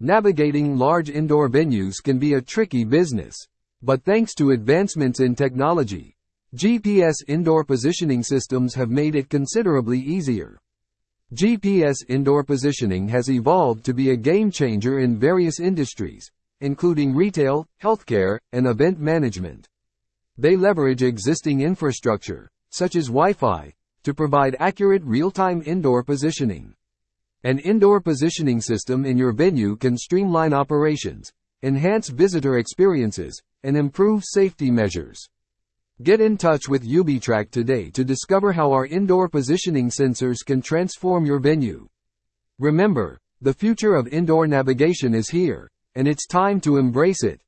Navigating large indoor venues can be a tricky business. But thanks to advancements in technology, GPS indoor positioning systems have made it considerably easier. GPS indoor positioning has evolved to be a game changer in various industries, including retail, healthcare, and event management. They leverage existing infrastructure, such as Wi-Fi, to provide accurate real-time indoor positioning. An indoor positioning system in your venue can streamline operations, enhance visitor experiences, and improve safety measures. Get in touch with UbiTrack today to discover how our indoor positioning sensors can transform your venue. Remember, the future of indoor navigation is here, and it's time to embrace it.